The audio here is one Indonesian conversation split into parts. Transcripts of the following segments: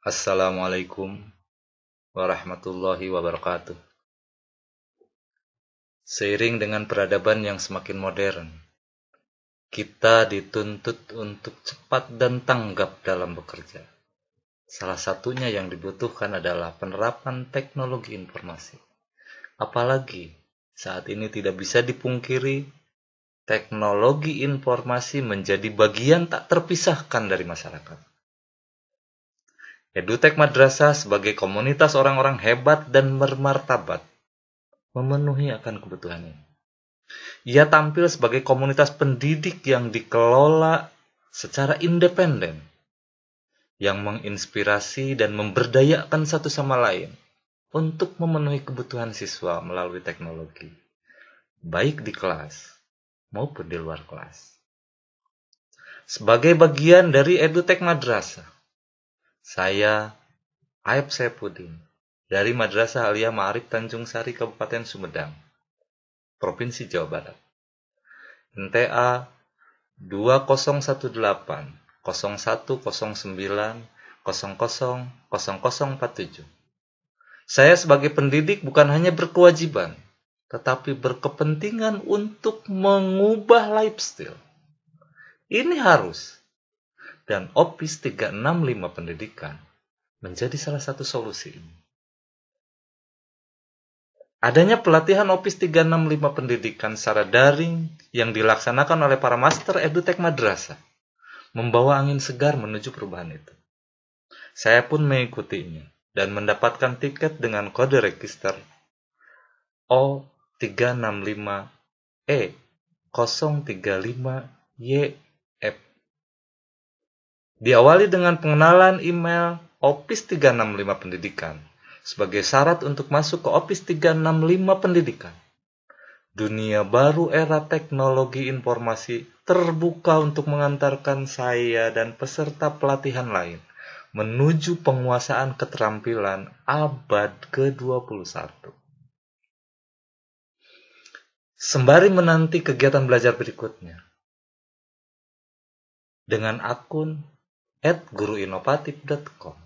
Assalamualaikum warahmatullahi wabarakatuh. Seiring dengan peradaban yang semakin modern, kita dituntut untuk cepat dan tanggap dalam bekerja. Salah satunya yang dibutuhkan adalah penerapan teknologi informasi. Apalagi saat ini tidak bisa dipungkiri, teknologi informasi menjadi bagian tak terpisahkan dari masyarakat Edutek Madrasah sebagai komunitas orang-orang hebat dan bermartabat memenuhi akan kebutuhan ini. Ia tampil sebagai komunitas pendidik yang dikelola secara independen, yang menginspirasi dan memberdayakan satu sama lain untuk memenuhi kebutuhan siswa melalui teknologi, baik di kelas maupun di luar kelas. Sebagai bagian dari Edutek Madrasah, saya Aib Sepudin dari Madrasah Alia Ma'arif Tanjung Sari Kabupaten Sumedang, Provinsi Jawa Barat. NTA 2018 0109 000047. Saya sebagai pendidik bukan hanya berkewajiban, tetapi berkepentingan untuk mengubah lifestyle. Ini harus dan OPIS 365 pendidikan menjadi salah satu solusi ini. Adanya pelatihan OPIS 365 pendidikan secara daring yang dilaksanakan oleh para master edutek madrasah membawa angin segar menuju perubahan itu. Saya pun mengikutinya dan mendapatkan tiket dengan kode register O365E035YF Diawali dengan pengenalan email Office 365 Pendidikan sebagai syarat untuk masuk ke Office 365 Pendidikan. Dunia baru era teknologi informasi terbuka untuk mengantarkan saya dan peserta pelatihan lain menuju penguasaan keterampilan abad ke-21. Sembari menanti kegiatan belajar berikutnya, dengan akun at guruinovatif.com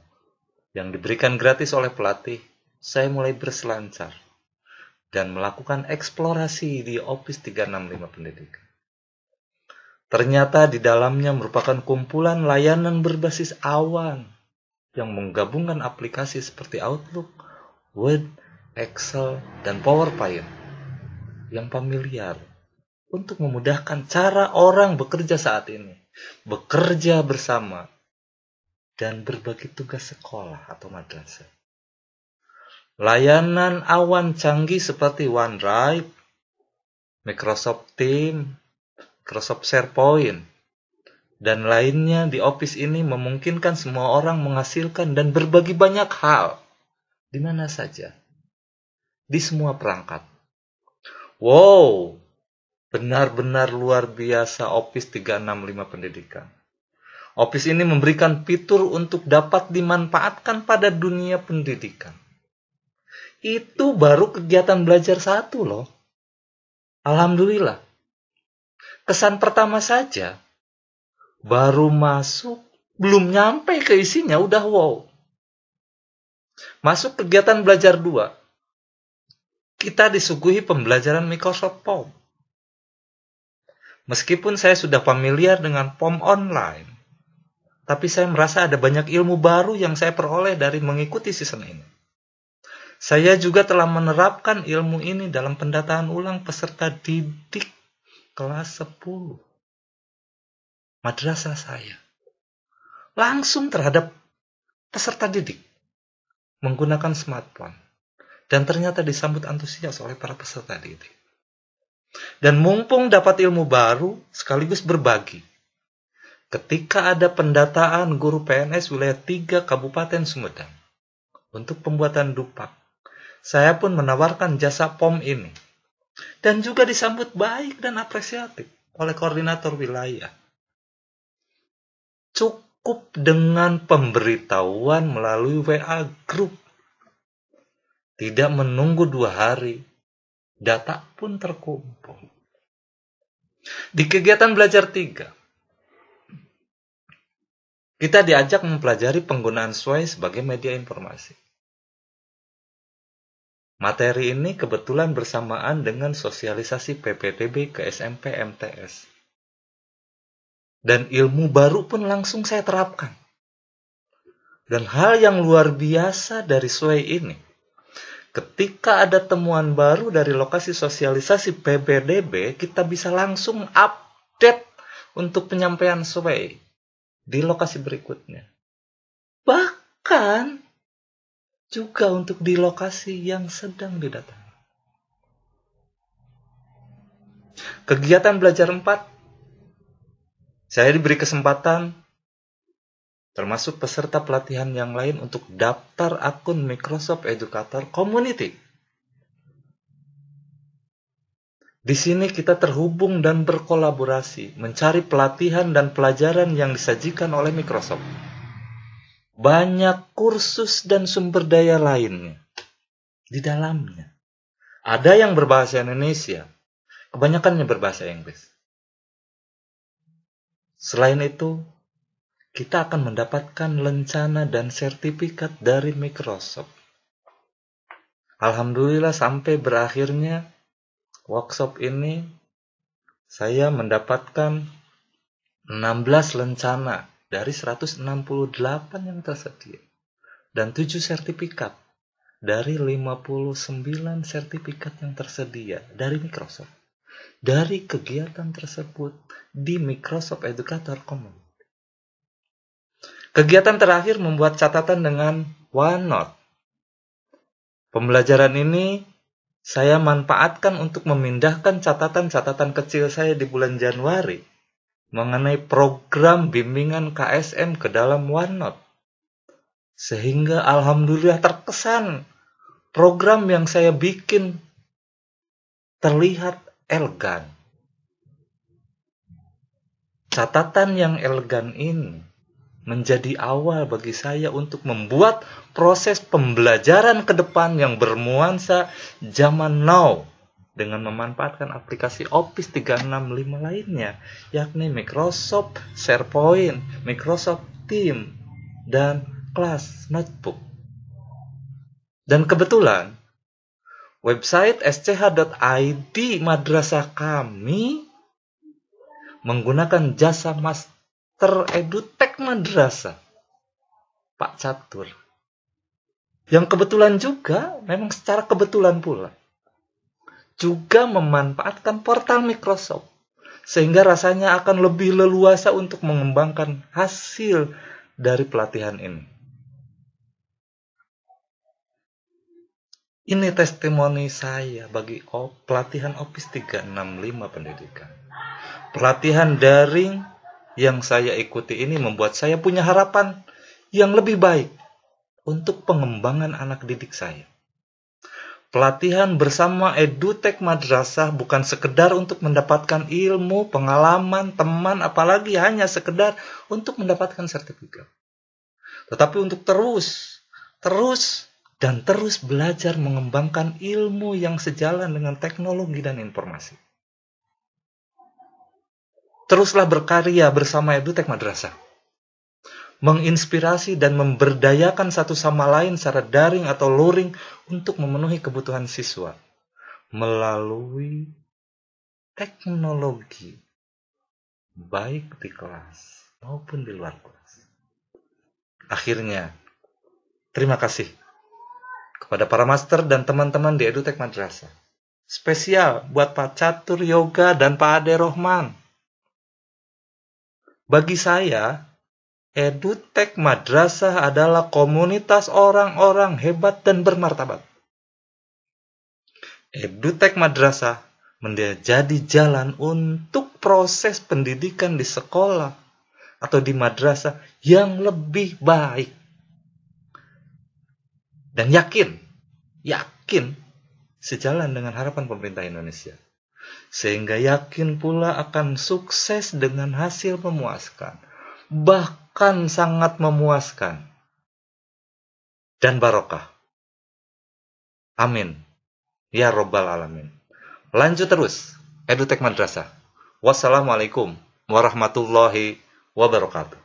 yang diberikan gratis oleh pelatih, saya mulai berselancar dan melakukan eksplorasi di Office 365 Pendidikan. Ternyata di dalamnya merupakan kumpulan layanan berbasis awan yang menggabungkan aplikasi seperti Outlook, Word, Excel, dan PowerPoint yang familiar untuk memudahkan cara orang bekerja saat ini, bekerja bersama dan berbagi tugas sekolah atau madrasah. Layanan awan canggih seperti OneDrive, Microsoft Teams, Microsoft SharePoint, dan lainnya di Office ini memungkinkan semua orang menghasilkan dan berbagi banyak hal di mana saja, di semua perangkat. Wow, benar-benar luar biasa Office 365 pendidikan. Office ini memberikan fitur untuk dapat dimanfaatkan pada dunia pendidikan. Itu baru kegiatan belajar satu loh. Alhamdulillah. Kesan pertama saja, baru masuk, belum nyampe ke isinya, udah wow. Masuk kegiatan belajar dua, kita disuguhi pembelajaran Microsoft POM. Meskipun saya sudah familiar dengan POM online, tapi saya merasa ada banyak ilmu baru yang saya peroleh dari mengikuti season ini. Saya juga telah menerapkan ilmu ini dalam pendataan ulang peserta didik kelas 10. Madrasah saya. Langsung terhadap peserta didik menggunakan smartphone. Dan ternyata disambut antusias oleh para peserta didik. Dan mumpung dapat ilmu baru sekaligus berbagi ketika ada pendataan guru PNS wilayah 3 Kabupaten Sumedang untuk pembuatan dupak. Saya pun menawarkan jasa POM ini dan juga disambut baik dan apresiatif oleh koordinator wilayah. Cukup dengan pemberitahuan melalui WA Group. Tidak menunggu dua hari, data pun terkumpul. Di kegiatan belajar tiga, kita diajak mempelajari penggunaan SWAY sebagai media informasi. Materi ini kebetulan bersamaan dengan sosialisasi PPDB ke SMP MTS. Dan ilmu baru pun langsung saya terapkan. Dan hal yang luar biasa dari SWAY ini, ketika ada temuan baru dari lokasi sosialisasi PPDB, kita bisa langsung update untuk penyampaian SWAY di lokasi berikutnya. Bahkan juga untuk di lokasi yang sedang didatangi. Kegiatan belajar 4 saya diberi kesempatan termasuk peserta pelatihan yang lain untuk daftar akun Microsoft Educator Community. Di sini kita terhubung dan berkolaborasi, mencari pelatihan dan pelajaran yang disajikan oleh Microsoft. Banyak kursus dan sumber daya lainnya di dalamnya. Ada yang berbahasa Indonesia, kebanyakannya berbahasa Inggris. Selain itu, kita akan mendapatkan lencana dan sertifikat dari Microsoft. Alhamdulillah sampai berakhirnya workshop ini saya mendapatkan 16 lencana dari 168 yang tersedia dan 7 sertifikat dari 59 sertifikat yang tersedia dari Microsoft dari kegiatan tersebut di Microsoft Educator Commons. Kegiatan terakhir membuat catatan dengan OneNote. Pembelajaran ini saya manfaatkan untuk memindahkan catatan-catatan kecil saya di bulan Januari mengenai program bimbingan KSM ke dalam OneNote. Sehingga alhamdulillah terkesan program yang saya bikin terlihat elegan. Catatan yang elegan ini menjadi awal bagi saya untuk membuat proses pembelajaran ke depan yang bermuansa zaman now dengan memanfaatkan aplikasi Office 365 lainnya yakni Microsoft SharePoint, Microsoft Teams, dan Class Notebook. Dan kebetulan website sch.id madrasah kami menggunakan jasa mas teredutek madrasah Pak Catur yang kebetulan juga memang secara kebetulan pula juga memanfaatkan portal Microsoft sehingga rasanya akan lebih leluasa untuk mengembangkan hasil dari pelatihan ini. Ini testimoni saya bagi pelatihan Office 365 pendidikan. Pelatihan daring yang saya ikuti ini membuat saya punya harapan yang lebih baik untuk pengembangan anak didik saya. Pelatihan bersama EduTech Madrasah bukan sekedar untuk mendapatkan ilmu, pengalaman, teman, apalagi hanya sekedar untuk mendapatkan sertifikat. Tetapi untuk terus, terus, dan terus belajar mengembangkan ilmu yang sejalan dengan teknologi dan informasi teruslah berkarya bersama EduTech Madrasah. Menginspirasi dan memberdayakan satu sama lain secara daring atau luring untuk memenuhi kebutuhan siswa melalui teknologi baik di kelas maupun di luar kelas. Akhirnya, terima kasih kepada para master dan teman-teman di EduTech Madrasah. Spesial buat Pak Catur Yoga dan Pak Ade Rohman bagi saya, EduTech Madrasah adalah komunitas orang-orang hebat dan bermartabat. EduTech Madrasah menjadi jalan untuk proses pendidikan di sekolah atau di madrasah yang lebih baik. Dan yakin, yakin sejalan dengan harapan pemerintah Indonesia sehingga yakin pula akan sukses dengan hasil memuaskan, bahkan sangat memuaskan dan barokah. Amin. Ya Robbal Alamin. Lanjut terus, Edutek Madrasah. Wassalamualaikum warahmatullahi wabarakatuh.